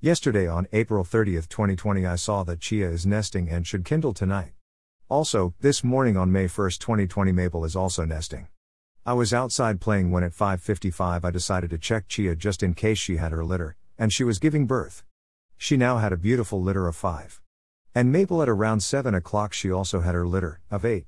Yesterday on April 30, 2020, I saw that Chia is nesting and should kindle tonight. Also, this morning on May 1, 2020, Maple is also nesting. I was outside playing when at 5:55 I decided to check Chia just in case she had her litter, and she was giving birth. She now had a beautiful litter of 5. And Maple at around 7 o'clock she also had her litter of 8.